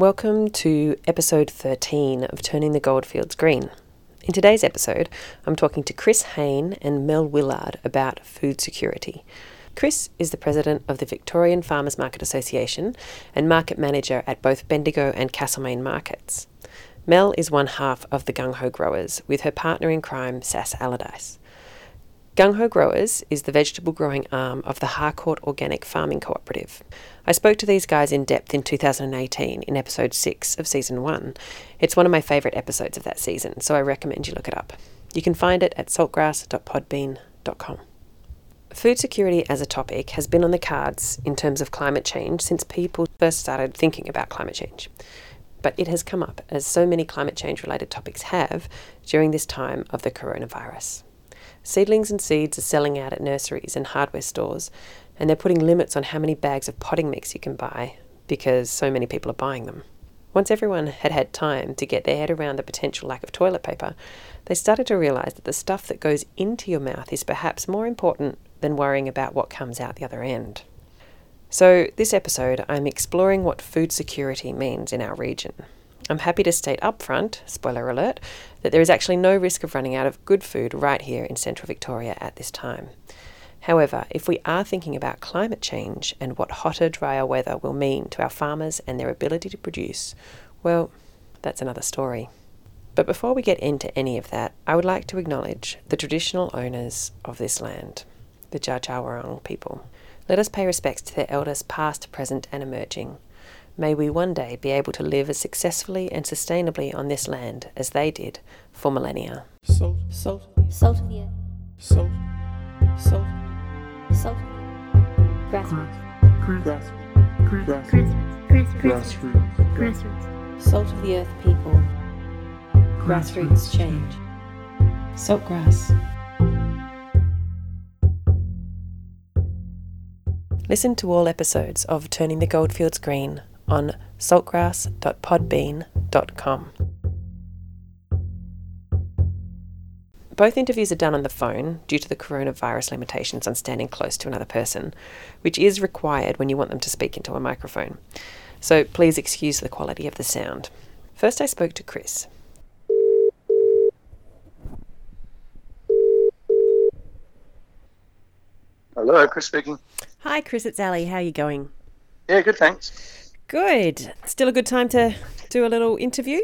Welcome to episode 13 of Turning the Goldfields Green. In today's episode, I'm talking to Chris Hain and Mel Willard about food security. Chris is the president of the Victorian Farmers Market Association and market manager at both Bendigo and Castlemaine markets. Mel is one half of the Gung Ho Growers, with her partner in crime, Sass Allardyce. Gung Ho Growers is the vegetable growing arm of the Harcourt Organic Farming Cooperative. I spoke to these guys in depth in 2018 in episode 6 of season 1. It's one of my favourite episodes of that season, so I recommend you look it up. You can find it at saltgrass.podbean.com. Food security as a topic has been on the cards in terms of climate change since people first started thinking about climate change. But it has come up, as so many climate change related topics have, during this time of the coronavirus. Seedlings and seeds are selling out at nurseries and hardware stores, and they're putting limits on how many bags of potting mix you can buy because so many people are buying them. Once everyone had had time to get their head around the potential lack of toilet paper, they started to realise that the stuff that goes into your mouth is perhaps more important than worrying about what comes out the other end. So, this episode, I'm exploring what food security means in our region. I'm happy to state upfront, spoiler alert, that there is actually no risk of running out of good food right here in central Victoria at this time. However, if we are thinking about climate change and what hotter, drier weather will mean to our farmers and their ability to produce, well, that's another story. But before we get into any of that, I would like to acknowledge the traditional owners of this land, the Wurrung people. Let us pay respects to their elders past, present, and emerging. May we one day be able to live as successfully and sustainably on this land as they did for millennia. Salt, salt, Salt of the earth. salt, salt, Salt. Grassroots. grass, grass, Grassroots. Grassroots. grassroots, Grassroots. Salt of the earth people. Grassroots change. Salt grass. Listen to all episodes of Turning the Goldfields Green on saltgrass.podbean.com. Both interviews are done on the phone due to the coronavirus limitations on standing close to another person, which is required when you want them to speak into a microphone. So please excuse the quality of the sound. First, I spoke to Chris. Hello, Chris speaking. Hi, Chris, it's Ali. How are you going? Yeah, good, thanks. Good. Still a good time to do a little interview?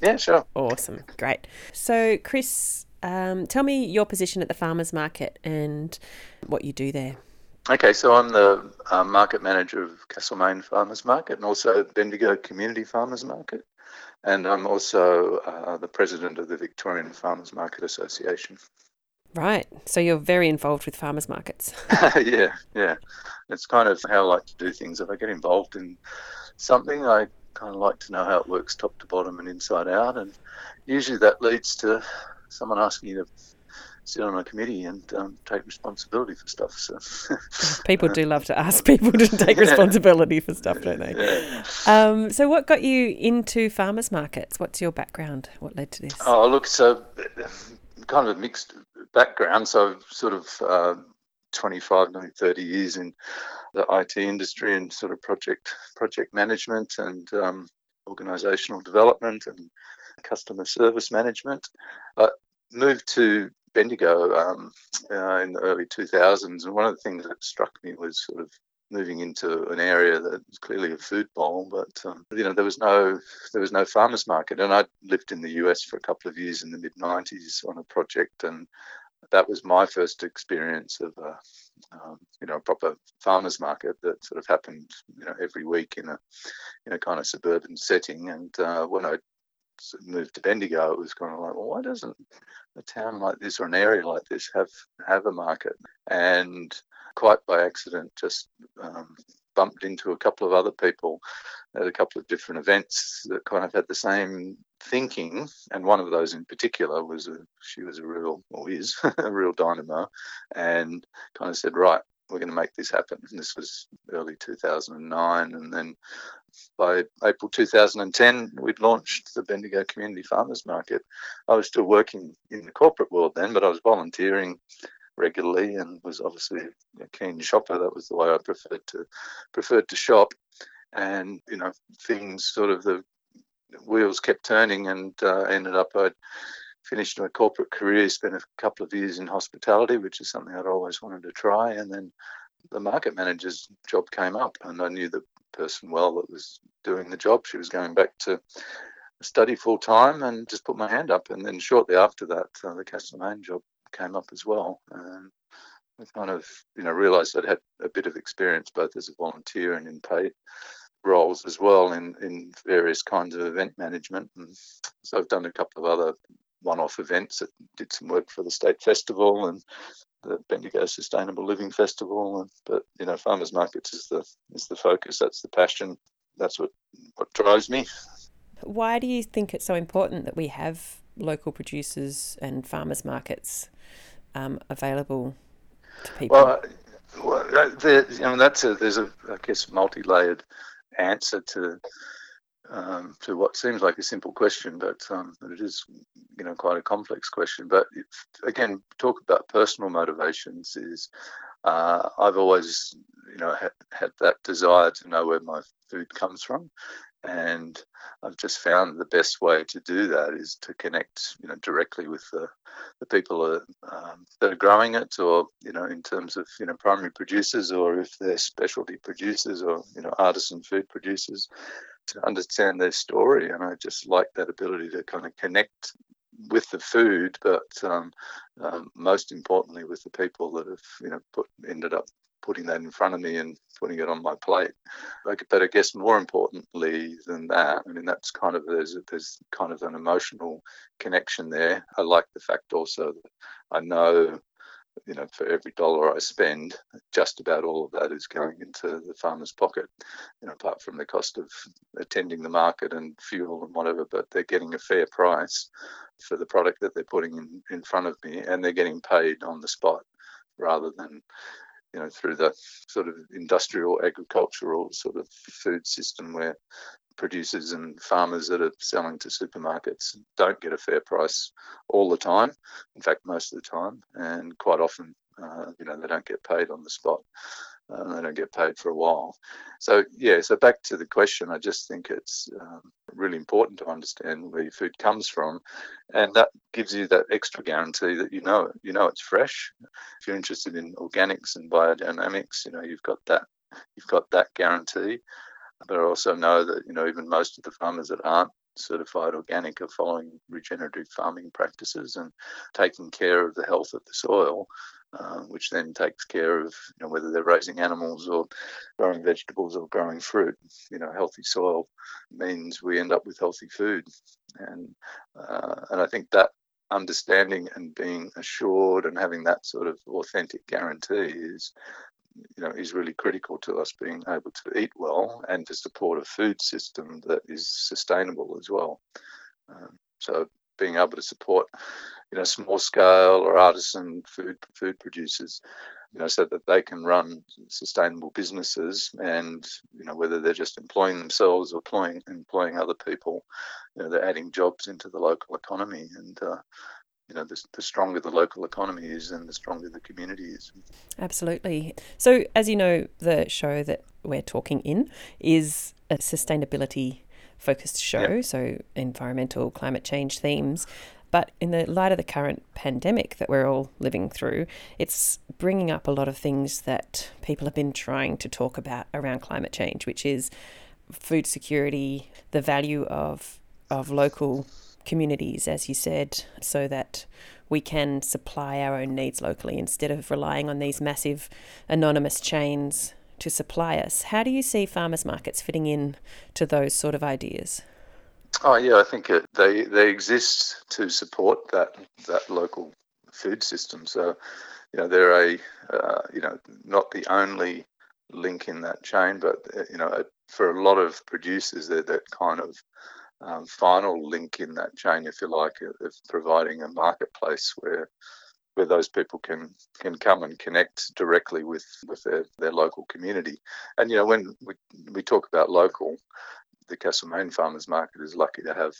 Yeah, sure. Awesome. Great. So, Chris, um, tell me your position at the farmers market and what you do there. Okay, so I'm the um, market manager of Castlemaine Farmers Market and also Bendigo Community Farmers Market. And I'm also uh, the president of the Victorian Farmers Market Association. Right. So, you're very involved with farmers markets. yeah, yeah. It's kind of how I like to do things. If I get involved in something, I kind of like to know how it works top to bottom and inside out. And usually that leads to someone asking you to sit on a committee and um, take responsibility for stuff. So, People do love to ask people to take responsibility for stuff, don't they? yeah. Um, so, what got you into farmers markets? What's your background? What led to this? Oh, look, so kind of a mixed background. So, I've sort of uh, 25, nearly 30 years in the IT industry and sort of project project management and um, organizational development and customer service management. But moved to Bendigo um, uh, in the early 2000s, and one of the things that struck me was sort of moving into an area that was clearly a food bowl, but um, you know there was no there was no farmers market, and I lived in the US for a couple of years in the mid 90s on a project, and that was my first experience of a um, you know a proper farmers market that sort of happened you know every week in a in a kind of suburban setting, and uh, when I moved to Bendigo, it was kind of like, well, why doesn't a town like this or an area like this have have a market? And quite by accident, just um, bumped into a couple of other people at a couple of different events that kind of had the same thinking. And one of those in particular was a, she was a real, or is a real dynamo, and kind of said, right, we're going to make this happen. And this was early 2009. And then by April 2010, we'd launched the Bendigo Community Farmers Market. I was still working in the corporate world then, but I was volunteering regularly and was obviously a keen shopper. That was the way I preferred to preferred to shop. and you know things sort of the wheels kept turning, and uh, ended up I finished my corporate career, spent a couple of years in hospitality, which is something I'd always wanted to try, and then the market manager's job came up, and I knew the person well that was doing the job. She was going back to study full time, and just put my hand up. And then shortly after that, uh, the Castlemaine job came up as well. And I kind of, you know, realised I'd had a bit of experience both as a volunteer and in paid roles as well in in various kinds of event management. And so I've done a couple of other one-off events. That did some work for the state festival and the Bendigo Sustainable Living Festival. And, but you know, farmers markets is the is the focus. That's the passion. That's what what drives me. Why do you think it's so important that we have local producers and farmers markets um, available to people? Well, well there, you know, that's a, there's a I guess multi-layered answer to um, to what seems like a simple question, but um, it is, you know, quite a complex question. But if, again, talk about personal motivations is uh, I've always, you know, had, had that desire to know where my food comes from, and I've just found the best way to do that is to connect, you know, directly with the, the people that, um, that are growing it, or you know, in terms of you know primary producers, or if they're specialty producers, or you know, artisan food producers, to understand their story. And I just like that ability to kind of connect with the food, but um, um, most importantly with the people that have you know put ended up putting that in front of me and putting it on my plate. But I guess more importantly than that, I mean that's kind of there's there's kind of an emotional connection there. I like the fact also that I know you know, for every dollar I spend, just about all of that is going into the farmer's pocket, you know, apart from the cost of attending the market and fuel and whatever, but they're getting a fair price for the product that they're putting in, in front of me and they're getting paid on the spot rather than, you know, through the sort of industrial agricultural sort of food system where producers and farmers that are selling to supermarkets don't get a fair price all the time. In fact, most of the time, and quite often, uh, you know, they don't get paid on the spot. Uh, they don't get paid for a while. So yeah. So back to the question, I just think it's um, really important to understand where your food comes from, and that gives you that extra guarantee that you know you know it's fresh. If you're interested in organics and biodynamics, you know you've got that you've got that guarantee. But I also know that you know even most of the farmers that aren't certified organic are following regenerative farming practices and taking care of the health of the soil, uh, which then takes care of you know whether they're raising animals or growing vegetables or growing fruit. You know, healthy soil means we end up with healthy food, and uh, and I think that understanding and being assured and having that sort of authentic guarantee is you know, is really critical to us being able to eat well and to support a food system that is sustainable as well. Um, so being able to support, you know, small scale or artisan food food producers, you know, so that they can run sustainable businesses and, you know, whether they're just employing themselves or employing employing other people, you know, they're adding jobs into the local economy and uh, you know, the, the stronger the local economy is and the stronger the community is. Absolutely. So, as you know, the show that we're talking in is a sustainability focused show, yep. so environmental, climate change themes. But in the light of the current pandemic that we're all living through, it's bringing up a lot of things that people have been trying to talk about around climate change, which is food security, the value of of local communities, as you said, so that we can supply our own needs locally instead of relying on these massive anonymous chains to supply us. How do you see farmers markets fitting in to those sort of ideas? Oh yeah, I think it, they they exist to support that that local food system. So you know they're a uh, you know not the only link in that chain, but uh, you know for a lot of producers they're that kind of um, final link in that chain, if you like, of providing a marketplace where where those people can can come and connect directly with with their, their local community. And you know, when we we talk about local, the Castlemaine Farmers Market is lucky to have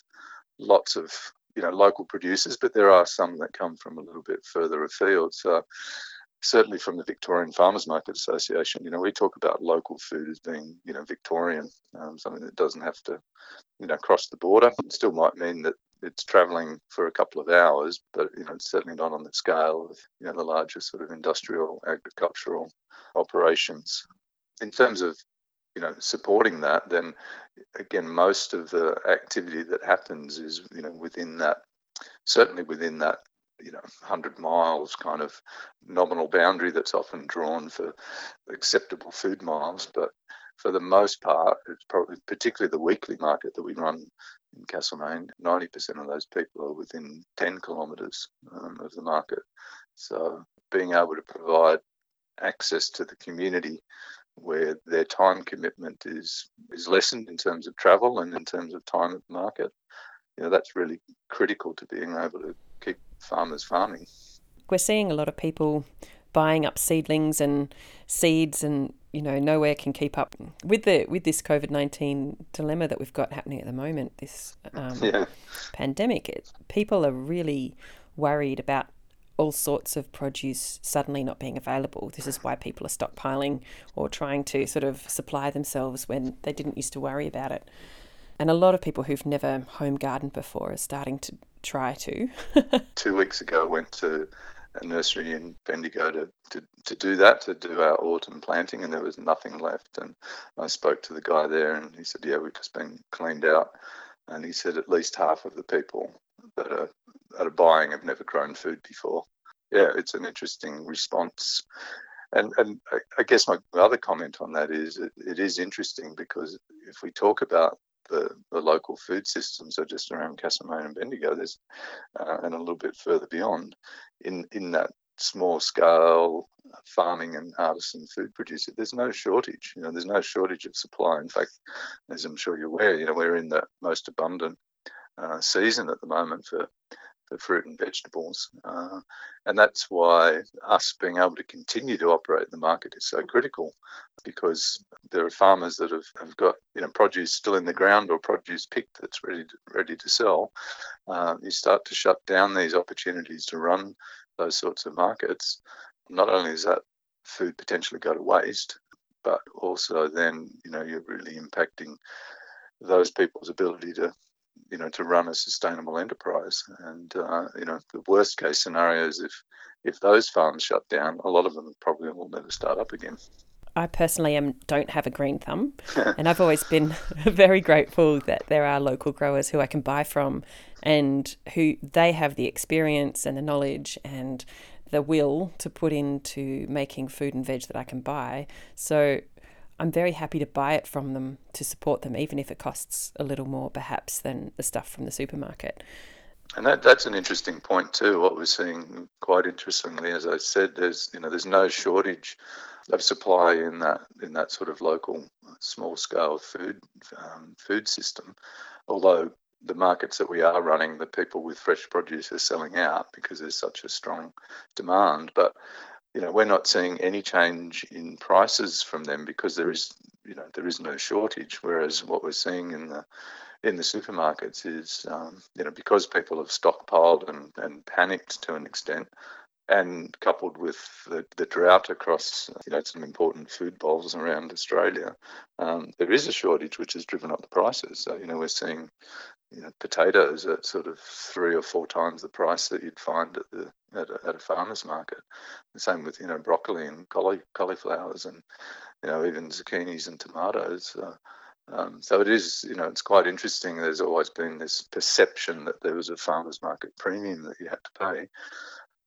lots of you know local producers, but there are some that come from a little bit further afield. So certainly from the Victorian Farmers Market Association, you know, we talk about local food as being, you know, Victorian, um, something that doesn't have to, you know, cross the border. It still might mean that it's travelling for a couple of hours, but you know, it's certainly not on the scale of you know the larger sort of industrial agricultural operations. In terms of you know supporting that, then again, most of the activity that happens is you know within that, certainly within that you know 100 miles kind of nominal boundary that's often drawn for acceptable food miles, but for the most part, it's probably particularly the weekly market that we run in Castlemaine. 90% of those people are within 10 kilometres um, of the market. So being able to provide access to the community where their time commitment is is lessened in terms of travel and in terms of time at the market, you know, that's really critical to being able to keep farmers farming. We're seeing a lot of people buying up seedlings and seeds and you know nowhere can keep up with the with this COVID nineteen dilemma that we've got happening at the moment. This um, Yeah. pandemic, it, people are really worried about all sorts of produce suddenly not being available. This is why people are stockpiling or trying to sort of supply themselves when they didn't used to worry about it. And a lot of people who've never home gardened before are starting to try to. Two weeks ago, I went to a nursery in Bendigo to, to, to do that, to do our autumn planting, and there was nothing left. And I spoke to the guy there, and he said, Yeah, we've just been cleaned out. And he said, At least half of the people that are, that are buying have never grown food before. Yeah, it's an interesting response. And, and I, guess my other comment on that is it, it is interesting because if we talk about the, the local food systems, so just around Castlemaine and Bendigo, there's uh, and a little bit further beyond, in in that small scale farming and artisan food producer, there's no shortage. You know, there's no shortage of supply. In fact, as I'm sure you're aware, you know, we're in the most abundant uh, season at the moment for for fruit and vegetables, uh, and that's why us being able to continue to operate the market is so critical, because there are farmers that have, have got you know produce still in the ground or produce picked that's ready to, ready to sell. Uh, you start to shut down these opportunities to run those sorts of markets. Not only is that food potentially go to waste, but also then you know you're really impacting those people's ability to you know to run a sustainable enterprise. And uh, you know the worst case scenario is if if those farms shut down a lot of them probably will never start up again. I personally am don't have a green thumb, and I've always been very grateful that there are local growers who I can buy from, and who they have the experience and the knowledge and the will to put into making food and veg that I can buy. So I'm very happy to buy it from them to support them, even if it costs a little more perhaps than the stuff from the supermarket. And that, that's an interesting point too. What we're seeing, quite interestingly, as I said, there's you know there's no shortage of supply in that in that sort of local small scale food um, food system. Although the markets that we are running, the people with fresh produce are selling out because there's such a strong demand. But you know we're not seeing any change in prices from them because there is you know there is no shortage. Whereas what we're seeing in the in the supermarkets is, um, you know, because people have stockpiled and, and panicked to an extent, and coupled with the, the drought across, you know, some important food bowls around Australia, um, there is a shortage which has driven up the prices. So, you know, we're seeing, you know, potatoes at sort of three or four times the price that you'd find at the at a, at a farmer's market. The same with, you know, broccoli and cauli- cauliflowers and, you know, even zucchinis and tomatoes. Uh, um, so it is, you know, it's quite interesting. There's always been this perception that there was a farmers market premium that you had to pay.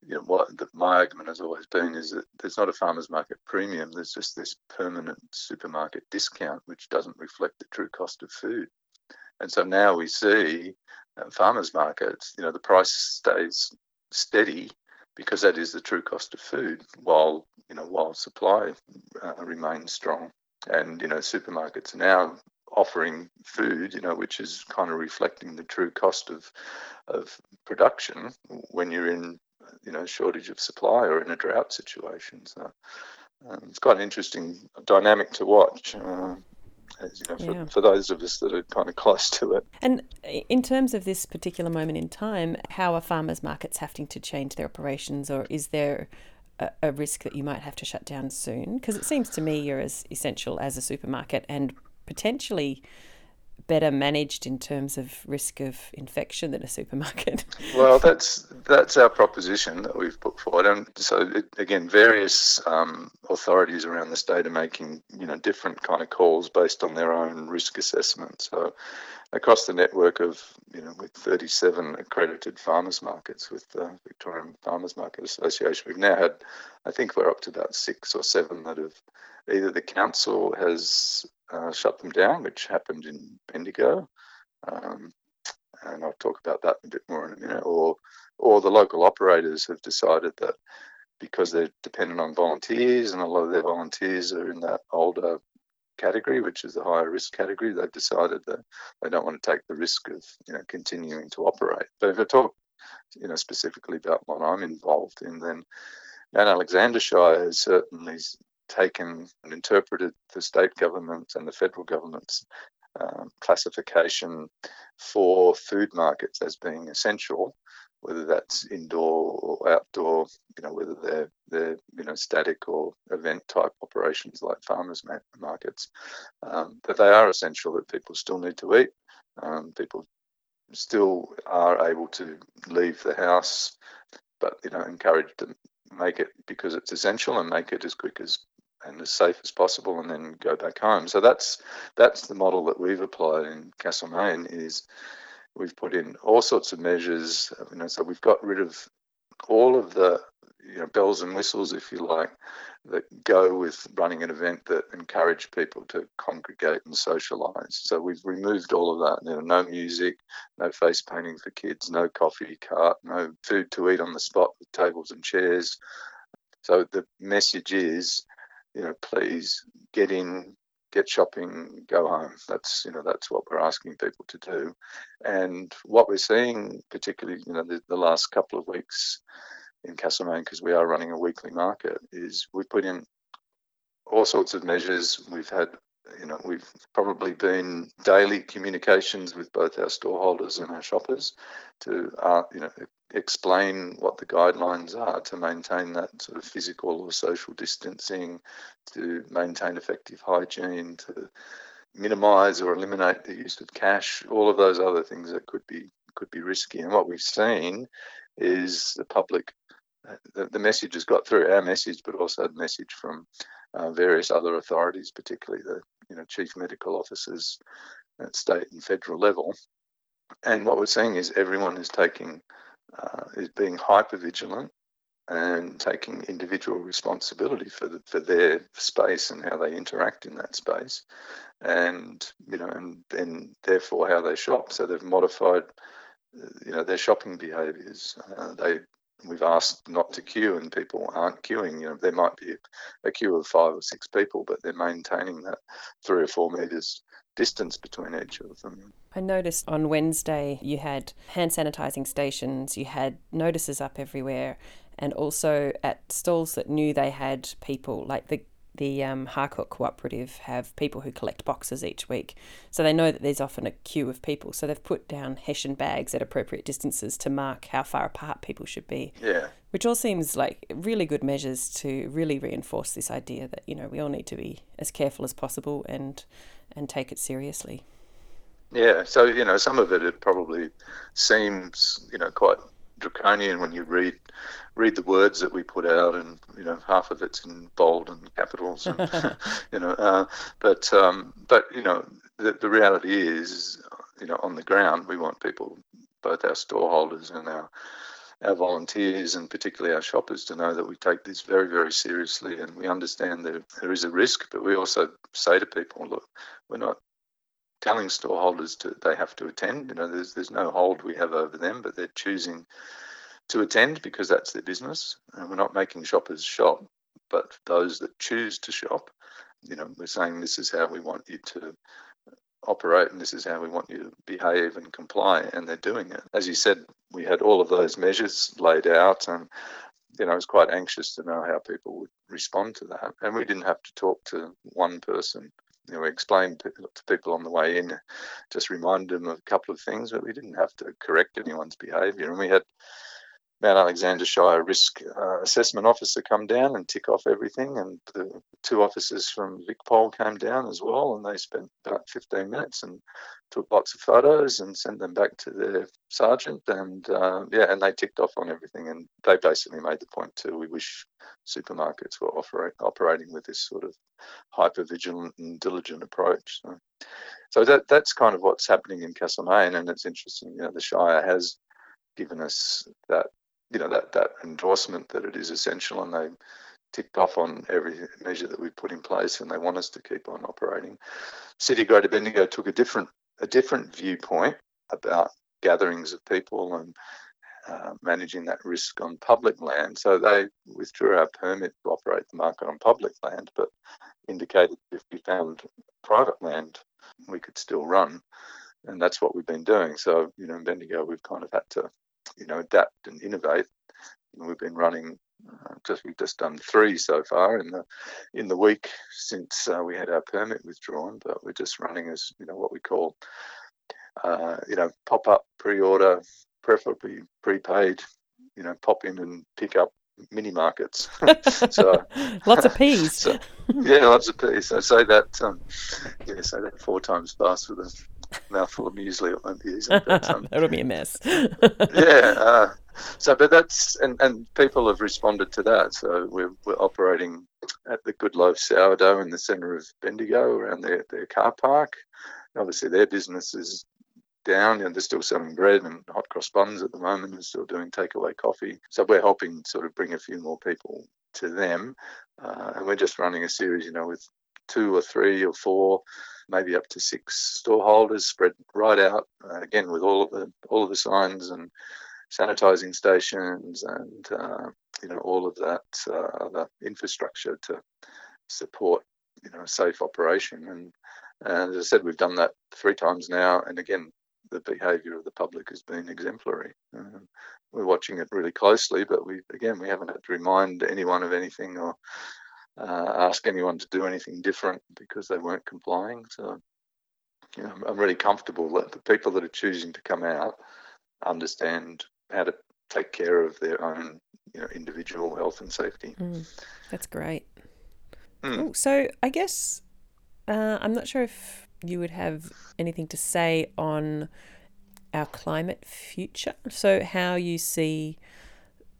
You know, what the, my argument has always been is that there's not a farmers market premium. There's just this permanent supermarket discount which doesn't reflect the true cost of food. And so now we see uh, farmers markets. You know, the price stays steady because that is the true cost of food, while you know while supply uh, remains strong and you know supermarkets are now offering food you know which is kind of reflecting the true cost of of production when you're in you know shortage of supply or in a drought situation so um, it's quite an interesting dynamic to watch uh, as, you know, for, Yeah. for those of us that are kind of close to it And in terms of this particular moment in time, how are farmers markets having to change their operations, or is there a, a risk that you might have to shut down soon? Because it seems to me you're as essential as a supermarket and potentially better managed in terms of risk of infection than a supermarket. Well, that's that's our proposition that we've put forward, and so it, again, various um, authorities around the state are making you know different kind of calls based on their own risk assessment. So, across the network of you know with 37 accredited farmers markets with the Victorian Farmers Market Association, we've now had, I think we're up to about six or seven that have either the council has uh, shut them down, which happened in Bendigo. Um, and I'll talk about that a bit more in a minute. Or, or the local operators have decided that because they're dependent on volunteers, and a lot of their volunteers are in that older category, which is the higher risk category, they've decided that they don't want to take the risk of you know continuing to operate. But if I talk, you know, specifically about what I'm involved in, then Mount Alexander Shire has certainly taken and interpreted the state government and the federal government's um, classification for food markets as being essential, whether that's indoor or outdoor, you know, whether they're they're you know static or event type operations like farmers markets, um, that they are essential. That people still need to eat. Um, people still are able to leave the house, but you know, encouraged to make it because it's essential and make it as quick as and as safe as possible and then go back home. So that's that's the model that we've applied in Castlemaine is we've put in all sorts of measures. You know, so we've got rid of all of the you know bells and whistles, if you like, that go with running an event that encourage people to congregate and socialise. So we've removed all of that. You know, no music, no face painting for kids, no coffee cart, no food to eat on the spot with tables and chairs. So the message is you know, please get in, get shopping, go home. That's you know that's what we're asking people to do, and what we're seeing, particularly you know the, the last couple of weeks in Castlemaine, because we are running a weekly market, is we've put in all sorts of measures. We've had you know we've probably been daily communications with both our storeholders and our shoppers to uh, you know explain what the guidelines are to maintain that sort of physical or social distancing, to maintain effective hygiene, to minimise or eliminate the use of cash, all of those other things that could be could be risky. And what we've seen is the public, the, the message has got through our message, but also the message from uh, various other authorities, particularly the you know chief medical officers at state and federal level. And what we're seeing is everyone is taking uh, is being hyper vigilant and taking individual responsibility for the, for their space and how they interact in that space, and you know, and then therefore how they shop. So they've modified, uh, you know, their shopping behaviours. Uh, they we've asked not to queue, and people aren't queuing. You know, there might be a queue of five or six people, but they're maintaining that three or four meters distance between each of them. I noticed on Wednesday you had hand sanitizing stations, you had notices up everywhere, and also at stalls that knew they had people, like the the um, Harcourt Cooperative have people who collect boxes each week. So they know that there's often a queue of people. So they've put down Hessian bags at appropriate distances to mark how far apart people should be. Yeah. Which all seems like really good measures to really reinforce this idea that, you know, we all need to be as careful as possible and and take it seriously. Yeah, so you know, some of it it probably seems you know quite draconian when you read read the words that we put out, and you know, half of it's in bold and capitals, and, you know. Uh, but um, but you know, the, the reality is, you know, on the ground, we want people, both our storeholders and our our volunteers and particularly our shoppers to know that we take this very, very seriously and we understand that there is a risk, but we also say to people, look, we're not telling storeholders to they have to attend. You know, there's there's no hold we have over them, but they're choosing to attend because that's their business. And we're not making shoppers shop, but those that choose to shop, you know, we're saying this is how we want you to operate and this is how we want you to behave and comply and they're doing it as you said we had all of those measures laid out and you know i was quite anxious to know how people would respond to that and we didn't have to talk to one person you know we explained to people on the way in just reminded them of a couple of things but we didn't have to correct anyone's behavior and we had Mount Alexander Shire risk uh, assessment officer come down and tick off everything, and the two officers from VicPol came down as well, and they spent about 15 minutes and took lots of photos and sent them back to their sergeant, and uh, yeah, and they ticked off on everything, and they basically made the point too. We wish supermarkets were operate, operating with this sort of hyper vigilant and diligent approach. So, so that that's kind of what's happening in Castlemaine, and it's interesting. You know, the Shire has given us that you know that that endorsement that it is essential, and they ticked off on every measure that we put in place, and they want us to keep on operating. City Greater Bendigo took a different a different viewpoint about gatherings of people and uh, managing that risk on public land. So they withdrew our permit to operate the market on public land, but indicated if we found private land, we could still run. And that's what we've been doing. So, you know, in Bendigo, we've kind of had to, you know, adapt and innovate. And we've been running uh, just we've just done three so far in the in the week since uh, we had our permit withdrawn. But we're just running as you know what we call uh, you know pop up pre-order, preferably prepaid. You know, pop in and pick up mini markets. so lots of peas. so, yeah, lots of peas. So say that. Um, yeah, say that four times fast with a mouthful of muesli. It won't be easy. But, um, That'll be a mess. yeah. Uh, so, but that's and, and people have responded to that. So we're we're operating at the Good Loaf Sourdough in the centre of Bendigo around their their car park. Obviously, their business is down and they're still selling bread and hot cross buns at the moment and still doing takeaway coffee. So we're helping sort of bring a few more people to them. Uh, and we're just running a series, you know, with two or three or four, maybe up to six store holders spread right out, uh, again, with all of the all of the signs and sanitizing stations and, uh, you know, all of that uh, other infrastructure to support, you know, safe operation. And, and as I said, we've done that three times now. And again, the behaviour of the public has been exemplary. Um, we're watching it really closely, but we again we haven't had to remind anyone of anything or uh, ask anyone to do anything different because they weren't complying. So, you know, I'm really comfortable that the people that are choosing to come out understand how to take care of their own, you know, individual health and safety. Mm, that's great. Mm. Cool. So I guess uh, I'm not sure if you would have anything to say on our climate future. So how you see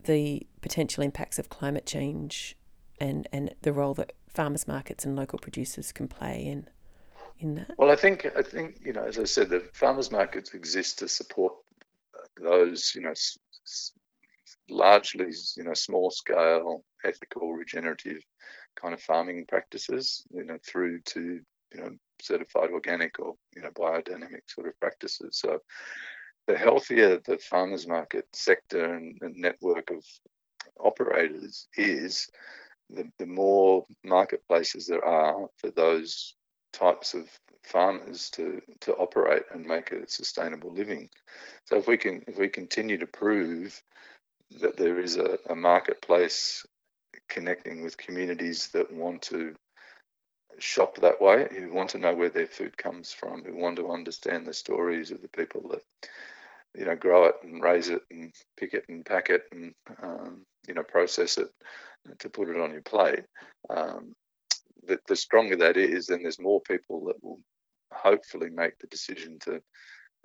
the potential impacts of climate change and, and the role that farmers markets and local producers can play in in that. Well, I think I think you know, as I said, the farmers markets exist to support those, you know, largely, you know, small scale, ethical, regenerative kind of farming practices, you know, through to you know certified organic or you know biodynamic sort of practices. So the healthier the farmers market sector and, and network of operators is, the, the more marketplaces there are for those types of farmers to to operate and make a sustainable living. So if we can if we continue to prove that there is a, a marketplace connecting with communities that want to shop that way, who want to know where their food comes from, who want to understand the stories of the people that you know grow it and raise it and pick it and pack it and um, you know process it to put it on your plate. Um, the, the stronger that is, then there's more people that will hopefully make the decision to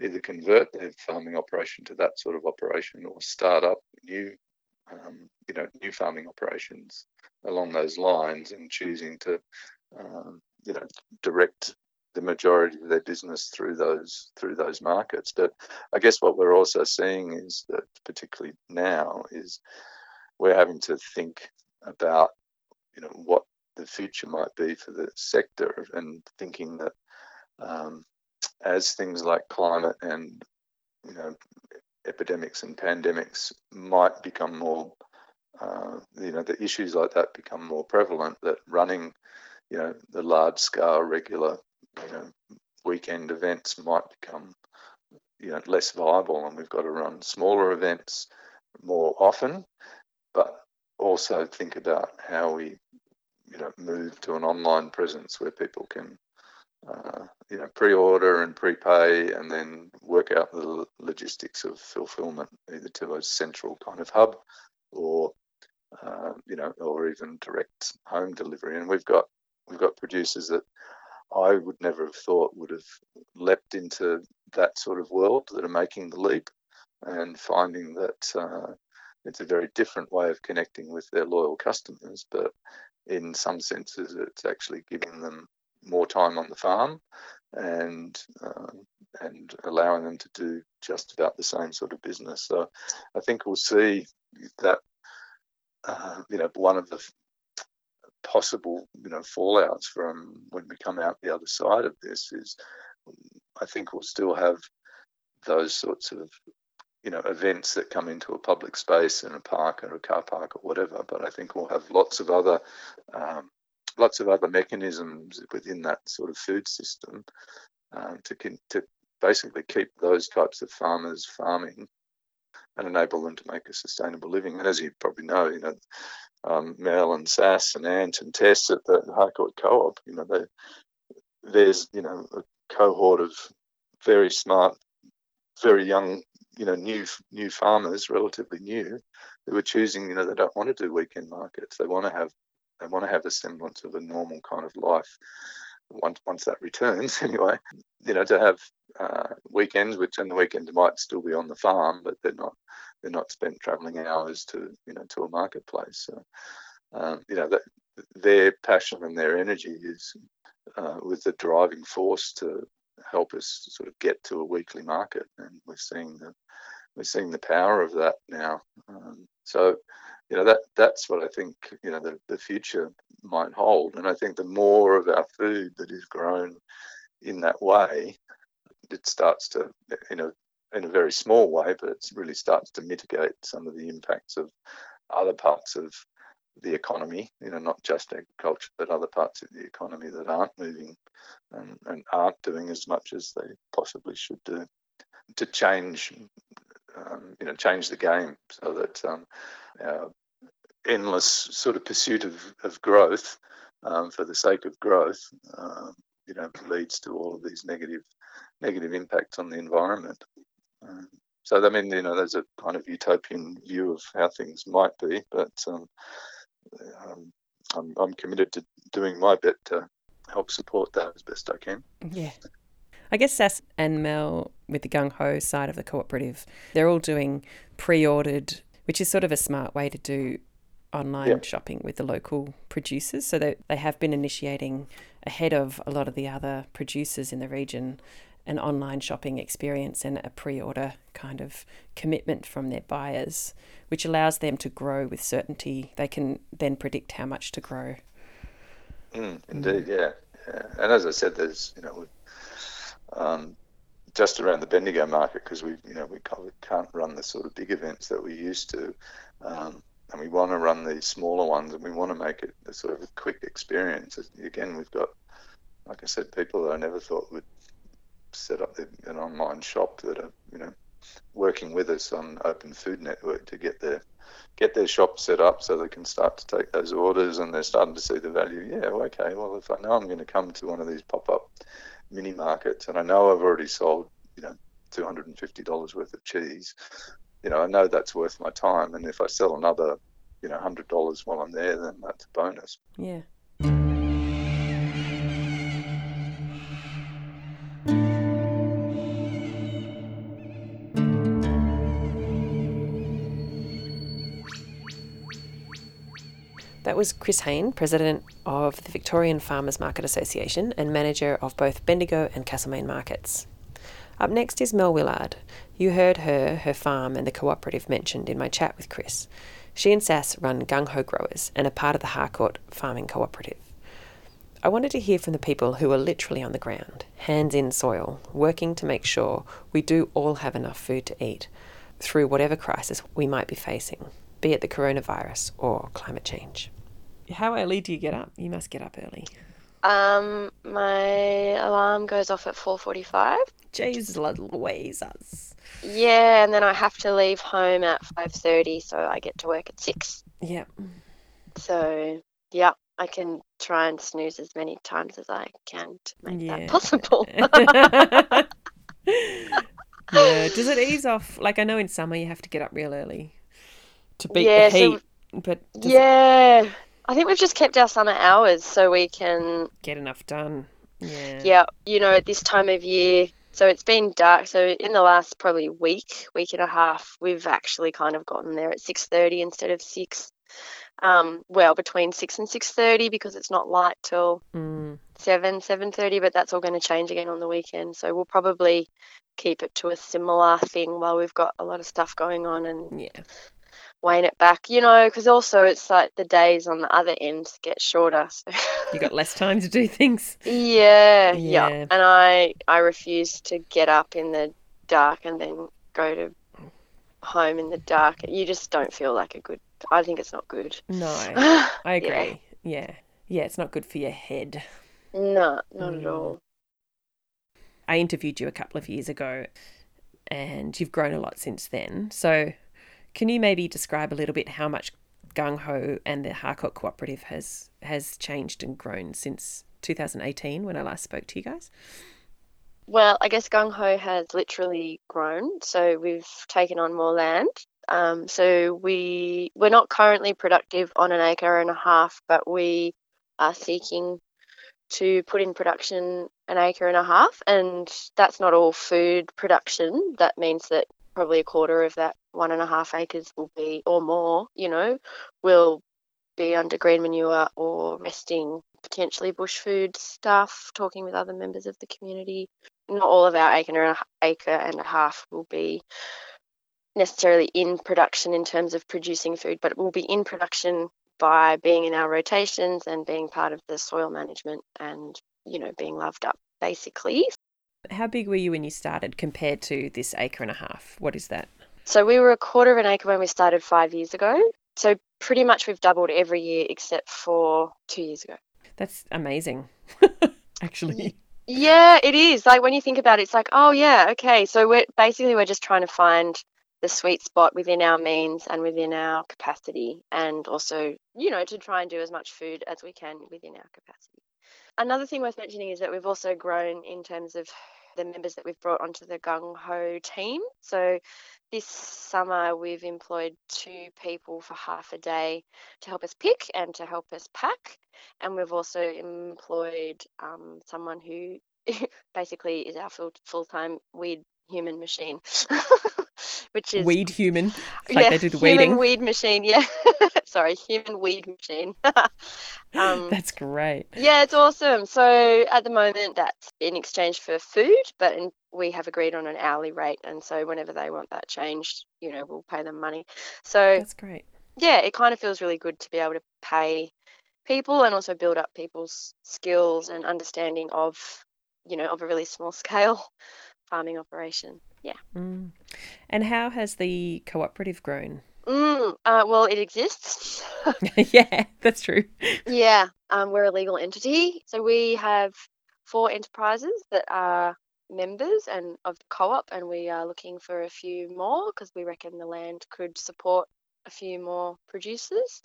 either convert their farming operation to that sort of operation or start up new um, you know new farming operations along those lines and choosing to um, you know direct the majority of their business through those through those markets but i guess what we're also seeing is that particularly now is we're having to think about you know what the future might be for the sector and thinking that um, as things like climate and you know epidemics and pandemics might become more uh, you know the issues like that become more prevalent that running you know the large scale regular you know weekend events might become you know less viable and we've got to run smaller events more often but also think about how we you know move to an online presence where people can uh, you know pre-order and prepay, and then work out the logistics of fulfillment, either to a central kind of hub, or uh, you know, or even direct home delivery. And we've got we've got producers that I would never have thought would have leapt into that sort of world that are making the leap and finding that uh, it's a very different way of connecting with their loyal customers, but in some senses, it's actually giving them more time on the farm and um, and allowing them to do just about the same sort of business. So I think we'll see that uh, you know one of the possible you know fallouts from when we come out the other side of this is I think we'll still have those sorts of you know events that come into a public space in a park or a car park or whatever. But I think we'll have lots of other um, lots of other mechanisms within that sort of food system um, to to basically keep those types of farmers farming and enable them to make a sustainable living. And as you probably know, you know, um, Mel and Sass and Ant and Tess at the Harcourt Co-op, you know, they, there's you know a cohort of very smart, very young, you know, new new farmers, relatively new, who are choosing, you know, they don't want to do weekend markets. They want to have they want to have a semblance of a normal kind of life once once that returns anyway you know to have uh, weekends which and the weekend might still be on the farm but they're not they're not spent traveling hours to you know to a marketplace so um, you know that their passion and their energy is uh, was the driving force to help us sort of get to a weekly market and we're seeing the we're seeing the power of that now um, so you know that that's what I think you know the, the future might hold. And I think the more of our food that is grown in that way, it starts to you know in a very small way, but it really starts to mitigate some of the impacts of other parts of the economy, you know, not just agriculture, but other parts of the economy that aren't moving and, and aren't doing as much as they possibly should do to change, um, you know, change the game so that um, our endless sort of pursuit of, of growth um, for the sake of growth, um, you know, leads to all of these negative negative impacts on the environment. Um, so, I mean, you know, there's a kind of utopian view of how things might be, but um, I'm, I'm committed to doing my bit to help support that as best I can. Yeah. I guess Sass and Mel, with the gung ho side of the cooperative, they're all doing pre ordered, which is sort of a smart way to do online Yeah. shopping with the local producers. So they, they have been initiating ahead of a lot of the other producers in the region an online shopping experience and a pre order kind of commitment from their buyers, which allows them to grow with certainty. They can then predict how much to grow. Mm, indeed, yeah. yeah. And as I said, there's you know, um, just around the Bendigo market because we you know we can't, we can't run the sort of big events that we used to, um, and we want to run these smaller ones and we want to make it a sort of a quick experience. Again, we've got, like I said, people that I never thought would set up an online shop that are you know working with us on Open Food Network to get their get their shop set up so they can start to take those orders and they're starting to see the value. Yeah, okay, well, if I know I'm going to come to one of these pop up mini markets and I know I've already sold, you know, $250 worth of cheese, you know, I know that's worth my time. And if I sell another, you know, $100 while I'm there, then that's a bonus. Yeah. Was Chris Hain, President of the Victorian Farmers Market Association and manager of both Bendigo and Castlemaine markets. Up next is Mel Willard. You heard her, her farm, and the cooperative mentioned in my chat with Chris. She and Sass run Gung Ho Growers and are part of the Harcourt Farming Cooperative. I wanted to hear from the people who are literally on the ground, hands in soil, working to make sure we do all have enough food to eat through whatever crisis we might be facing, be it the coronavirus or climate change. How early do you get up? You must get up early. Um, my alarm goes off at 4:45. Jesus Louises. Yeah, and then I have to leave home at 5:30, so I get to work at 6. Yeah. So, yeah, I can try and snooze as many times as I can to make Yeah. that possible. yeah. Does it ease off? Like I know in summer you have to get up real early to beat Yeah, the so- heat, but does it yeah, I think we've just kept our summer hours so we can get enough done? Yeah. Yeah, you know, at this time of year, so it's been dark. So in the last probably week, week and a half, we've actually kind of gotten there at 6:30 instead of 6. Um, well, between 6 and 6:30 because it's not light till Mm, 7, 7:30, but that's all going to change again on the weekend. So we'll probably keep it to a similar thing while we've got a lot of stuff going on and yeah. Wane it back, you know, because also it's like the days on the other end get shorter. So You got less time to do things. Yeah, Yeah. yeah. And I I refuse to get up in the dark and then go to home in the dark. You just don't feel like a good. I think it's not good. No, I agree. Yeah. yeah. it's not good for your head. No, not at Mm. all. I interviewed you a couple of years ago and you've grown a lot since then. So, can you maybe describe a little bit how much Gung Ho and the Harcourt Cooperative has has changed and grown since 2018 when I last spoke to you guys? Well, I guess Gung Ho has literally grown. So we've taken on more land. Um, so we we're not currently productive on an acre and a half, but we are seeking to put in production an acre and a half, and that's not all food production. That means that probably a quarter of that one and a half acres will be, or more, you know, will be under green manure or resting potentially bush food stuff, talking with other members of the community. Not all of our acre and a, acre and a half will be necessarily in production in terms of producing food, but it will be in production by being in our rotations and being part of the soil management and, you know, being loved up basically. How big were you when you started compared to this acre and a half? What is that? So we were a quarter of an acre when we started five years ago. So pretty much we've doubled every year except for two years ago. That's amazing. Actually. Yeah, it is. Like when you think about it, it's like, oh yeah, okay. So we're basically we're just trying to find the sweet spot within our means and within our capacity, and also, you know, to try and do as much food as we can within our capacity. Another thing worth mentioning is that we've also grown in terms of the members that we've brought onto the Gung Ho team. So this summer we've employed two people for half a day to help us pick and to help us pack. And we've also employed um, someone who basically is our full full time weed human machine, which is Weed human. Like yeah, they did human weeding. weed machine. Yeah, sorry, human weed machine. um, That's great. yeah, it's awesome. So at the moment, that's in exchange for food, but in, we have agreed on an hourly rate, and so whenever they want that changed, you know, we'll pay them money. So That's great. yeah, it kind of feels really good to be able to pay people and also build up people's skills and understanding of, you know, of a really small scale farming operation. Yeah. Mm. And how has the cooperative grown? Mm, uh, well, it exists. yeah, that's true. yeah, um, we're a legal entity, so we have four enterprises that are members and of the co-op, and we are looking for a few more because we reckon the land could support a few more producers.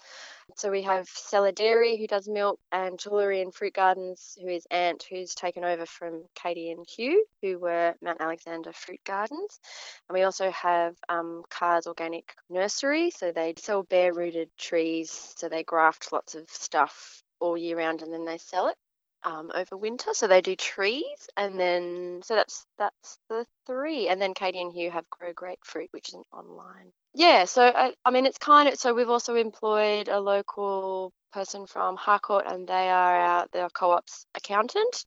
So we have Cellar Dairy, who does milk, and Tellurian Fruit Gardens, who is Ant, who's taken over from Katie and Hugh, who were Mount Alexander Fruit Gardens. And we also have um, Cars Organic Nursery, so they sell bare rooted trees, so they graft lots of stuff all year round and then they sell it. Um, over winter, so they do trees, and then so that's that's the three, and then Katie and Hugh have Grow Great Fruit, which is an online yeah, so I, I mean, it's kind of so we've also employed a local person from Harcourt, and they are our the co-op's accountant,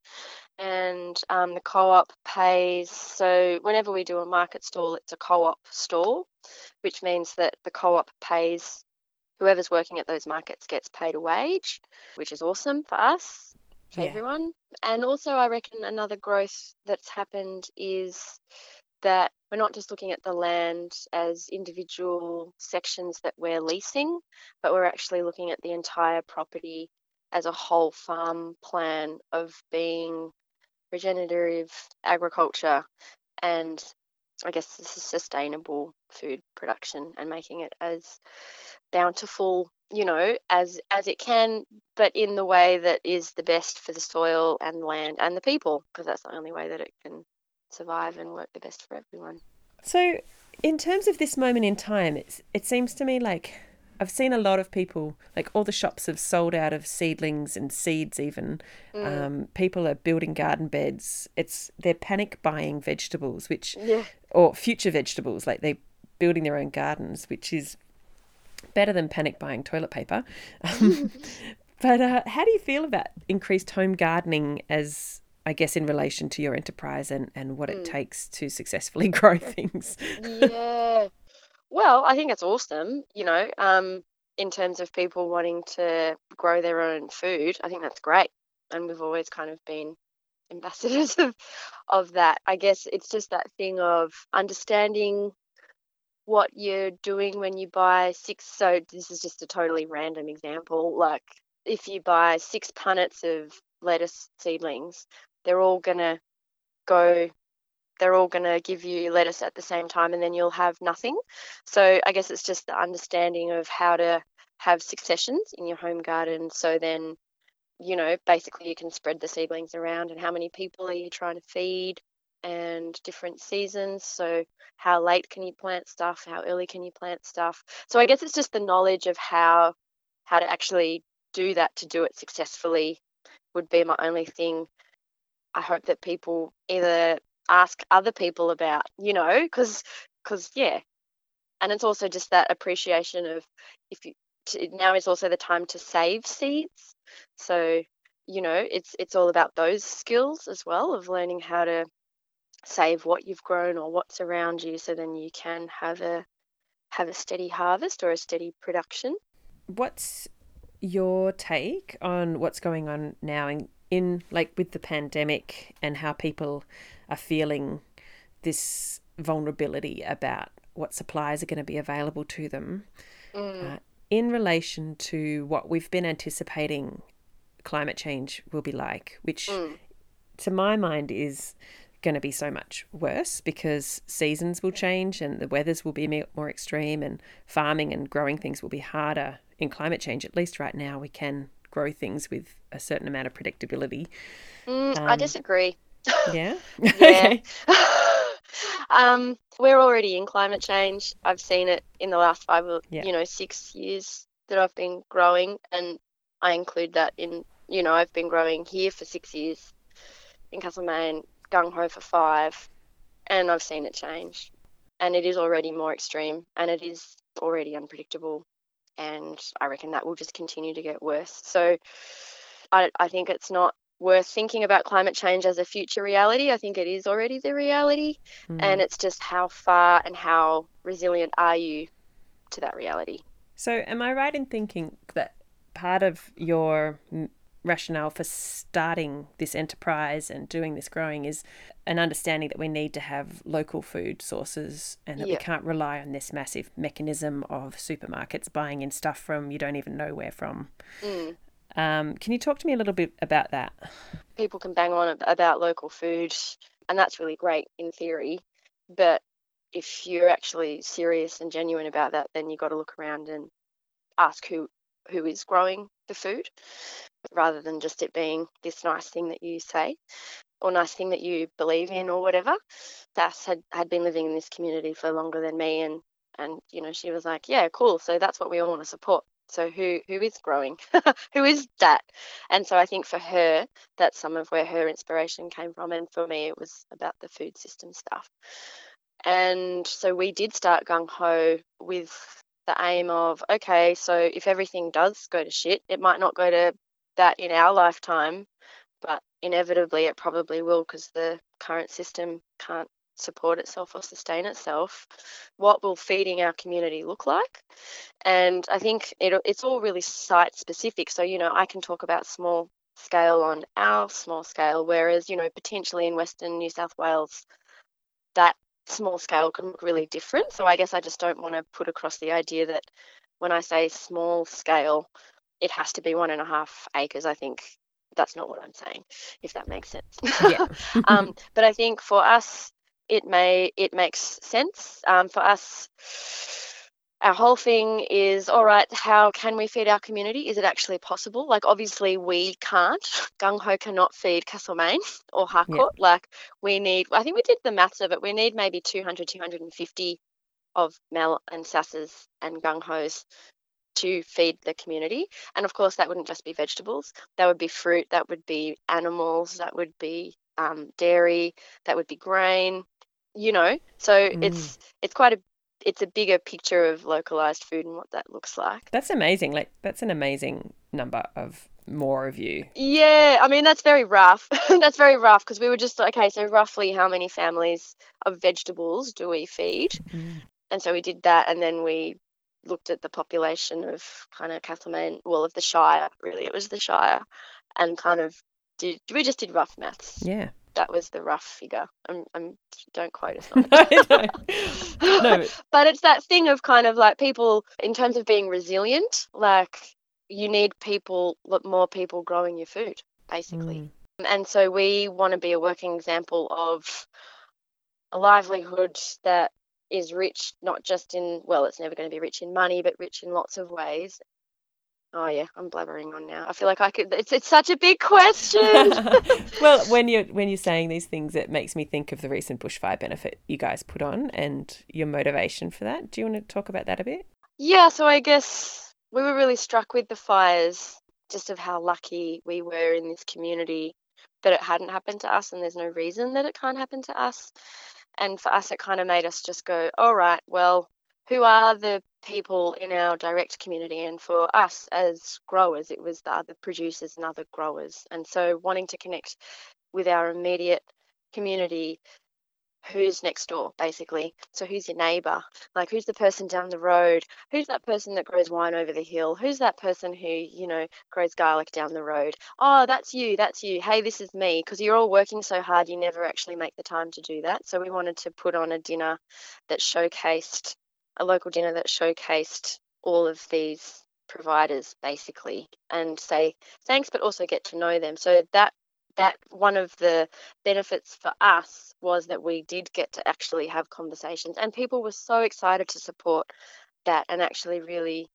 and um, the co-op pays. So whenever we do a market stall, it's a co-op stall, which means that the co-op pays whoever's working at those markets gets paid a wage, which is awesome for us, for Yeah. everyone. And also, I reckon another growth that's happened is that we're not just looking at the land as individual sections that we're leasing, but we're actually looking at the entire property as a whole farm plan of being regenerative agriculture and I guess this is sustainable food production and making it as bountiful you know, as as it can, but in the way that is the best for the soil and land and the people, because that's the only way that it can survive and work the best for everyone. So, in terms of this moment in time, it's, it seems to me like I've seen a lot of people, like all the shops have sold out of seedlings and seeds. Even um, people are building garden beds. It's they're panic buying vegetables, which Yeah. or future vegetables, like they're building their own gardens, which is better than panic buying toilet paper. Um, but uh, how do you feel about increased home gardening as, I guess, in relation to your enterprise and, and what it takes to successfully grow things? yeah. Well, I think it's awesome, you know, um, in terms of people wanting to grow their own food. I think that's great. And we've always kind of been ambassadors of, of that. I guess it's just that thing of understanding what you're doing when you buy six. So, this is just a totally random example. Like, if you buy six punnets of lettuce seedlings, they're all going to go they're all going to give you lettuce at the same time and then you'll have nothing. So I guess it's just the understanding of how to have successions in your home garden. So then, you know, basically you can spread the seedlings around and how many people are you trying to feed and different seasons. So how late can you plant stuff? How early can you plant stuff? So I guess it's just the knowledge of how how to actually do that to do it successfully would be my only thing. I hope that people either ask other people about, you know, because because yeah, and it's also just that appreciation of if you to, now is also the time to save seeds. So you know, it's it's all about those skills as well of learning how to save what you've grown or what's around you, so then you can have a have a steady harvest or a steady production. What's your take on what's going on now in, in like with the pandemic and how people are feeling this vulnerability about what supplies are going to be available to them uh, in relation to what we've been anticipating climate change will be like, which to my mind is going to be so much worse because seasons will change and the weathers will be more extreme and farming and growing things will be harder in climate change. At least right now, we can grow things with a certain amount of predictability. Mm, I Um, disagree. Yeah. Yeah. okay. um, we're already in climate change. I've seen it in the last five, or Yeah. you know, six years that I've been growing, and I include that in, you know, I've been growing here for six years, in Castlemaine, Gung Ho for five, and I've seen it change, and it is already more extreme, and it is already unpredictable, and I reckon that will just continue to get worse. So, I I think it's not worth thinking about climate change as a future reality. I think it is already the reality. And it's just how far and how resilient are you to that reality? So, am I right in thinking that part of your mm, rationale for starting this enterprise and doing this growing is an understanding that we need to have local food sources and that we can't rely on this massive mechanism of supermarkets buying in stuff from you don't even know where from? Mm. Um, can you talk to me a little bit about that? People can bang on about local food, and that's really great in theory. But if you're actually serious and genuine about that, then you've got to look around and ask who who is growing the food rather than just it being this nice thing that you say or nice thing that you believe in or whatever. Sass had, had been living in this community for longer than me and and you know she was like yeah cool so that's what we all want to support. So who who is growing? Who is that? And so i think for her that's some of where her inspiration came from and for me it was about the food system stuff. And so we did start gung ho with the aim of okay so if everything does go to shit it might not go to that in our lifetime but inevitably it probably will because the current system can't support itself or sustain itself, what will feeding our community look like? And I think it, it's all really site specific. So, you know, I can talk about small scale on our small scale, whereas, you know, potentially in Western New South Wales, that small scale can look really different. So I guess I just don't want to put across the idea that when I say small scale, it has to be one and a half acres. I think that's not what I'm saying, if that makes sense. Yeah. um, but I think for us, it may it makes sense. Um, for us, our whole thing is all right, how can we feed our community? Is it actually possible? Like, obviously, we can't. Gung Ho cannot feed Castlemaine or Harcourt. Like, we need, I think we did the maths of it, we need maybe 200, 250 of Mel and Sasses and Gung Ho's to feed the community. And of course, that wouldn't just be vegetables, that would be fruit, that would be animals, that would be um, dairy, that would be grain. You know, so Mm. it's it's quite a it's a bigger picture of localized food and what that looks like. That's amazing. Like that's an amazing number of more of you. Yeah, I mean that's very rough. that's very rough because we were just okay. So roughly, how many families of vegetables do we feed? Mm-hmm. And so we did that, and then we looked at the population of kind of Castlemaine, well, of the Shire. Really, it was the Shire, and kind of did we just did rough maths. Yeah. That was the rough figure. I'm, I'm don't quote us on no, it. no. No, but- but it's that thing of kind of like people in terms of being resilient like you need people more people growing your food basically Mm. and so we want to be a working example of a livelihood that is rich not just in well it's never going to be rich in money but rich in lots of ways oh yeah i'm blabbering on now i feel like i could it's, it's such a big question well, when you're when you're saying these things, it makes me think of the recent bushfire benefit you guys put on and your motivation for that. Do you want to talk about that a bit? Yeah, so I guess we were really struck with the fires, just of how lucky we were in this community that it hadn't happened to us, and there's no reason that it can't happen to us. And for us, it kind of made us just go, all right, well, who are the people in our direct community? And for us as growers, it was the other producers and other growers. And so wanting to connect with our immediate community who's next door basically. So who's your neighbor? Like who's the person down the road? Who's that person that grows wine over the hill? Who's that person who you know grows garlic down the road? Oh that's you that's you. Hey this is me. Because you're all working so hard you never actually make the time to do that. So we wanted to put on a dinner that showcased a local dinner that showcased all of these providers basically and say thanks but also get to know them. So that that one of the benefits for us was that we did get to actually have conversations and people were so excited to support that and actually really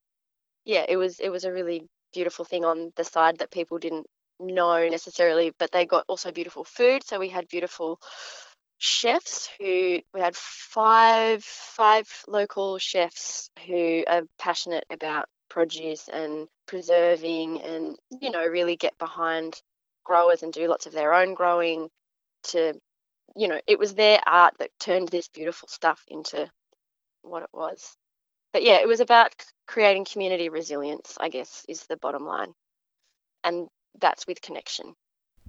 yeah it was it was a really beautiful thing on the side that people didn't know necessarily but they got also beautiful food so we had beautiful chefs who we had five five local chefs who are passionate about produce and preserving and you know really get behind growers and do lots of their own growing to you know it was their art that turned this beautiful stuff into what it was. But yeah it was about creating community resilience i guess is the bottom line. And that's with connection.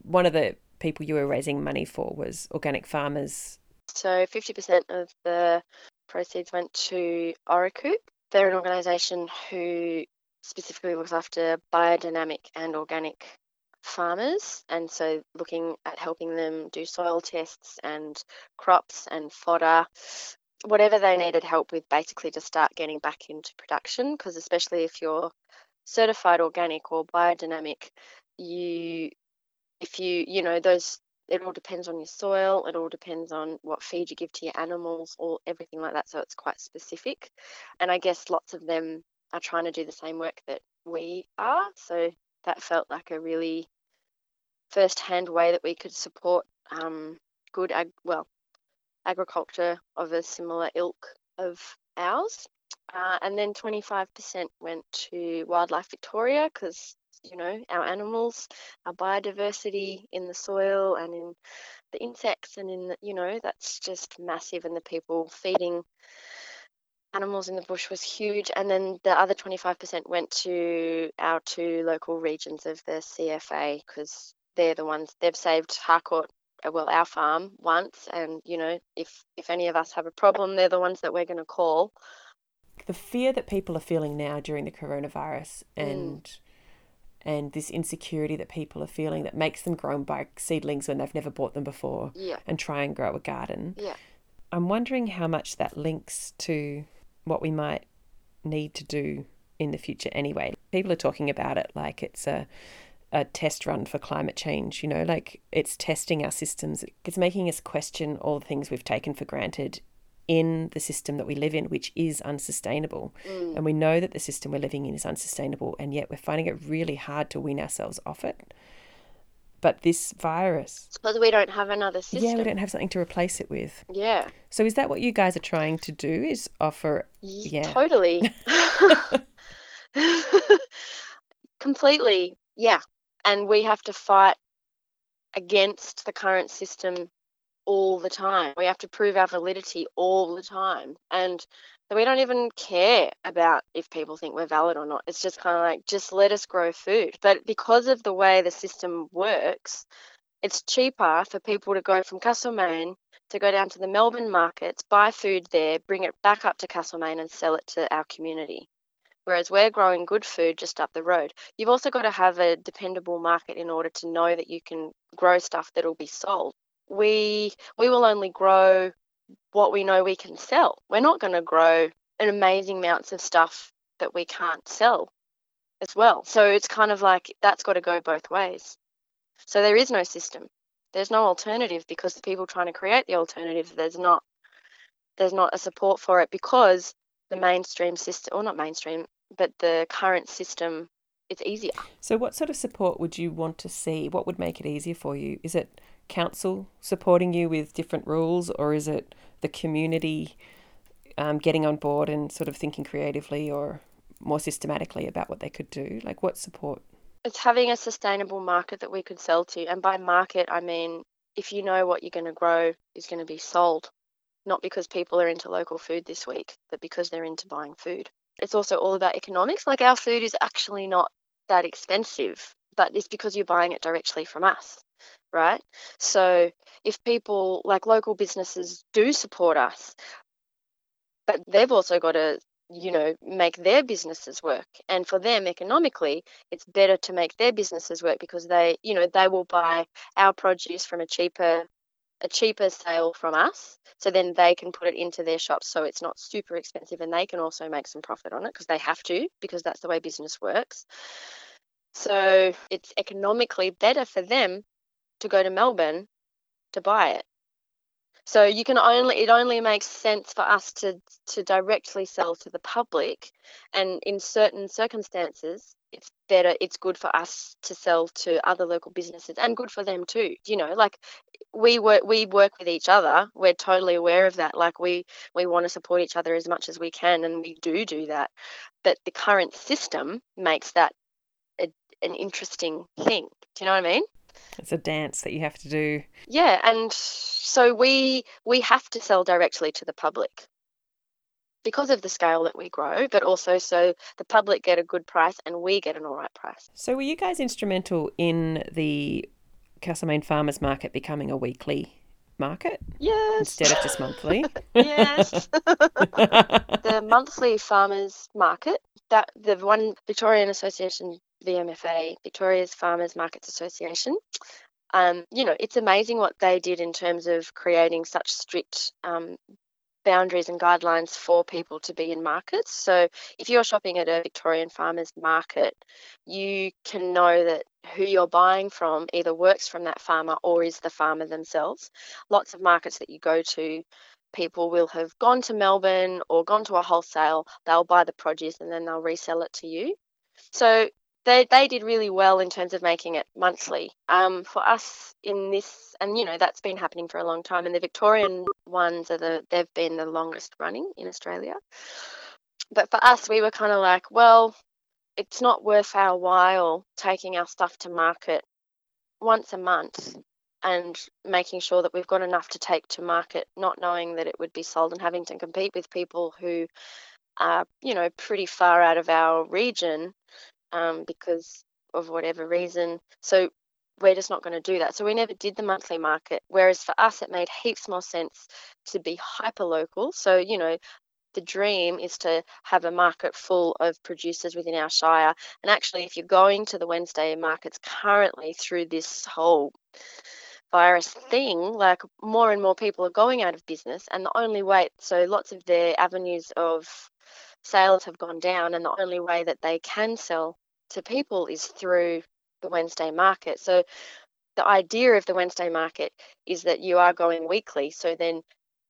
One of the people you were raising money for was organic farmers. so 50% of the proceeds went to Oracoop. They're an organisation who specifically looks after biodynamic and organic farmers, and so looking at helping them do soil tests and crops and fodder, whatever they needed help with, basically to start getting back into production. Because especially if you're certified organic or biodynamic, you if you you know those it all depends on your soil it all depends on what feed you give to your animals or everything like that so it's quite specific. And i guess lots of them are trying to do the same work that we are so that felt like a really first hand way that we could support um, good ag- well agriculture of a similar ilk of ours. Uh, and then 25% went to wildlife victoria because you know our animals our biodiversity in the soil and in the insects and in the, you know that's just massive and the people feeding animals in the bush was huge. And then the other 25% went to our two local regions of the CFA because they're the ones they've saved Harcourt uh, well our farm once. And you know if if any of us have a problem they're the ones that we're going to call. The fear that people are feeling now during the coronavirus and and this insecurity that people are feeling that makes them grow and buy seedlings when they've never bought them before yeah and try and grow a garden. yeah I'm wondering how much that links to what we might need to do in the future anyway. People are talking about it like it's a a test run for climate change, you know, like it's testing our systems. It's making us question all the things we've taken for granted in the system that we live in, which is unsustainable. Mm. And we know that the system we're living in is unsustainable, and yet we're finding it really hard to wean ourselves off it. But this virus, Because we don't have another system. yeah, we don't have something to replace it with. Yeah. So is that what you guys are trying to do? Is offer? Yeah. Totally. Completely. Yeah. And we have to fight against the current system all the time. We have to prove our validity all the time. And we don't even care about if people think we're valid or not. It's just kind of like, just let us grow food. But because of the way the system works, it's cheaper for people to go from Castlemaine to go down to the Melbourne markets, buy food there, bring it back up to Castlemaine and sell it to our community. Whereas we're growing good food just up the road. You've also got to have a dependable market in order to know that you can grow stuff that'll be sold. We we will only grow what we know we can sell. We're not going to grow an amazing amounts of stuff that we can't sell as well. So it's kind of like that's got to go both ways. So there is no system. There's no alternative because the people trying to create the alternative, there's not there's not a support for it because the mainstream system, or not mainstream, but the current system, it's easier. So what sort of support would you want to see? What would make it easier for you? Is it council supporting you with different rules, or is it the community um, getting on board and sort of thinking creatively or more systematically about what they could do? Like what support? It's having a sustainable market that we could sell to. And by market, I mean if you know what you're going to grow is going to be sold, not because people are into local food this week, but because they're into buying food. It's also all about economics. Like our food is actually not that expensive, but it's because you're buying it directly from us, right? So if people like local businesses do support us, but they've also got to you know make their businesses work. And for them economically it's better to make their businesses work because they you know they will buy our produce from a cheaper a cheaper sale from us. So then they can put it into their shops so it's not super expensive and they can also make some profit on it because they have to because that's the way business works. So it's economically better for them to go to melbourne to buy it so you can only it only makes sense for us to to directly sell to the public, and in certain circumstances, it's better. It's good for us to sell to other local businesses, and good for them too. You know, like we work we work with each other. We're totally aware of that. Like we we want to support each other as much as we can, and we do do that. But the current system makes that a, an interesting thing. Do you know what I mean? It's a dance that you have to do. Yeah, and so we we have to sell directly to the public because of the scale that we grow, but also so the public get a good price and we get an all right price. So were you guys instrumental in the Castlemaine Farmers Market becoming a weekly market Yes. instead of just monthly? yes. the monthly farmers market, that the one Victorian Association VMFA, Victoria's Farmers Markets Association. Um, you know, it's amazing what they did in terms of creating such strict um, boundaries and guidelines for people to be in markets. So if you're shopping at a Victorian farmers market, you can know that who you're buying from either works from that farmer or is the farmer themselves. Lots of markets that you go to, people will have gone to Melbourne or gone to a wholesale, they'll buy the produce and then they'll resell it to you. So they, they did really well in terms of making it monthly. Um, for us in this, and you know that's been happening for a long time, and the Victorian ones are the they've been the longest running in Australia. But for us, we were kind of like, well, it's not worth our while taking our stuff to market once a month and making sure that we've got enough to take to market, not knowing that it would be sold and having to compete with people who are, you know, pretty far out of our region um, because of whatever reason. So we're just not going to do that. So we never did the monthly market. Whereas for us, it made heaps more sense to be hyper local. So, you know, the dream is to have a market full of producers within our shire. And actually, if you're going to the Wednesday markets currently through this whole virus thing, like more and more people are going out of business, and the only way, so lots of their avenues of sales have gone down, and the only way that they can sell to people is through the Wednesday market. So the idea of the Wednesday market is that you are going weekly. So then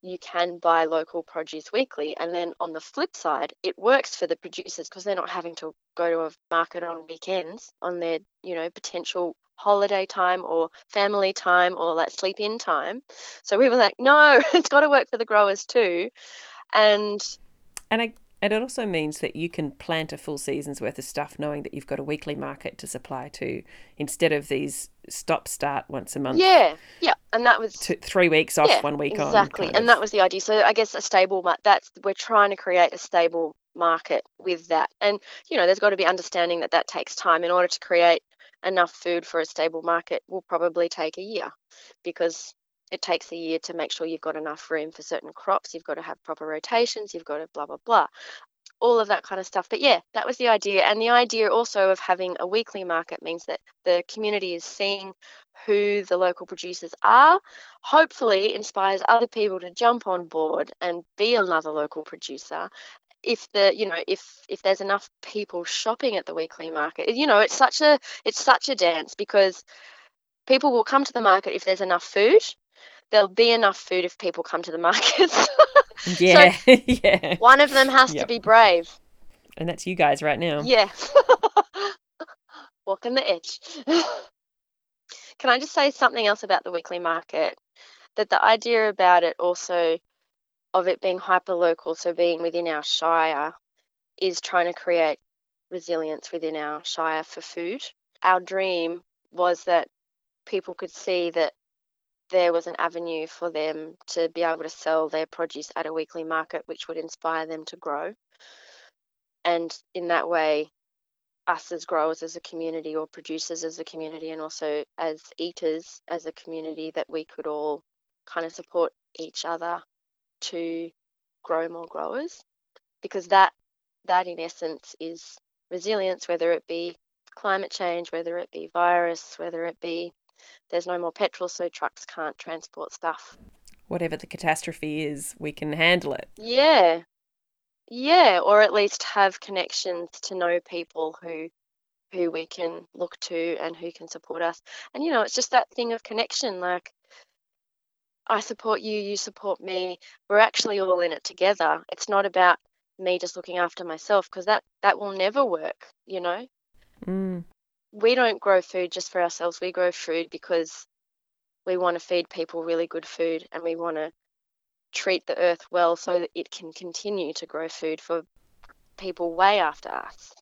you can buy local produce weekly. And then on the flip side, it works for the producers because they're not having to go to a market on weekends on their, you know, potential holiday time or family time or that sleep in time. So we were like, no, it's got to work for the growers too. And And I, and it also means that you can plant a full season's worth of stuff knowing that you've got a weekly market to supply to instead of these stop start once a month. yeah, yeah. And that was Two, three weeks off, yeah, one week on. exactly. And of. that was the idea. So I guess a stable, that's, we're trying to create a stable market with that. And, you know, there's got to be understanding that that takes time in order to create enough food for a stable market will probably take a year because it takes a year to make sure you've got enough room for certain crops. You've got to have proper rotations. You've got to blah, blah, blah. All of that kind of stuff. But yeah, that was the idea. And the idea also of having a weekly market means that the community is seeing who the local producers are, hopefully inspires other people to jump on board and be another local producer if the you know if if there's enough people shopping at the weekly market you know it's such a it's such a dance because people will come to the market if there's enough food there'll be enough food if people come to the markets Yeah, yeah. one of them has Yep. to be brave And that's you guys right now. yeah walking the edge can i just say something else about the weekly market that the idea about it also of it being hyper local so being within our shire is trying to create resilience within our shire for food our dream was that people could see that there was an avenue for them to be able to sell their produce at a weekly market which would inspire them to grow. And in that way us as growers as a community or producers as a community and also as eaters as a community that we could all kind of support each other to grow more growers. Because that that in essence is resilience whether it be climate change whether it be virus whether it be there's no more petrol so trucks can't transport stuff. Whatever the catastrophe is, we can handle it. yeah. Yeah or at least have connections to know people who who we can look to and who can support us. And you know it's just that thing of connection like i support you you support me. We're actually all in it together. It's not about me just looking after myself because that that will never work you know? Mm. We don't grow food just for ourselves we grow food because we want to feed people really good food and we want to treat the earth well so that it can continue to grow food for people way after us.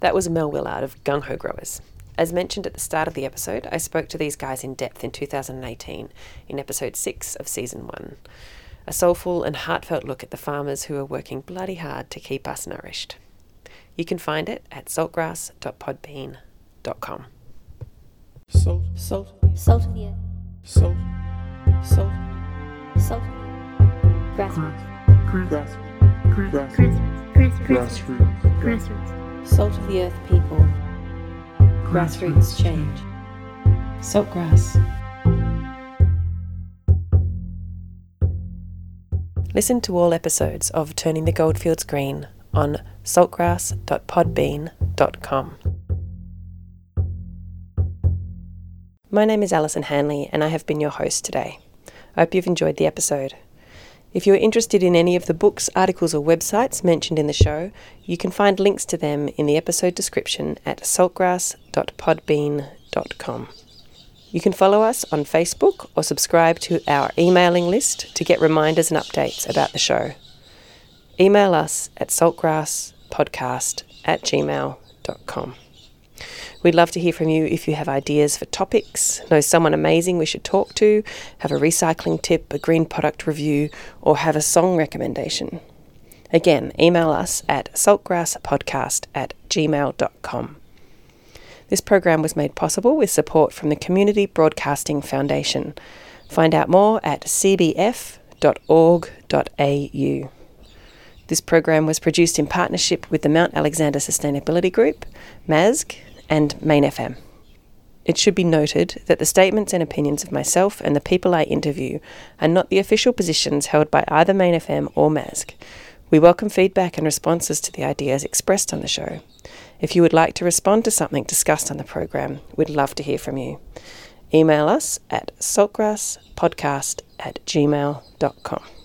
That was Mel Willard of Gung Ho Growers. As mentioned at the start of the episode, I spoke to these guys in depth in 2018 in episode 6 of season 1. A soulful and heartfelt look at the farmers who are working bloody hard to keep us nourished. You can find it at saltgrass.podbean.com. Salt, salt, Salt of the earth. salt, salt, Salt. Grassroots. grass, grass, Grassroots. Grassroots. grassroots, Grassroots. Salt of the earth people. Grassroots change. Saltgrass. Listen to all episodes of Turning the Goldfields Green on saltgrass.podbean.com. My name is Alison Hanley, and I have been your host today. I hope you've enjoyed the episode. If you're interested in any of the books, articles, or websites mentioned in the show, you can find links to them in the episode description at saltgrass.podbean.com. You can follow us on Facebook or subscribe to our emailing list to get reminders and updates about the show. Email us at saltgrasspodcast at gmail.com. We'd love to hear from you if you have ideas for topics, know someone amazing we should talk to, have a recycling tip, a green product review, or have a song recommendation. Again, email us at saltgrasspodcast at gmail.com. This program was made possible with support from the Community Broadcasting Foundation. Find out more at cbf.org.au. This program was produced in partnership with the Mount Alexander Sustainability Group, MASG, and Main FM. It should be noted that the statements and opinions of myself and the people I interview are not the official positions held by either Main FM or MASG. We welcome feedback and responses to the ideas expressed on the show. If you would like to respond to something discussed on the program, we'd love to hear from you. Email us at saltgrasspodcast at gmail.com.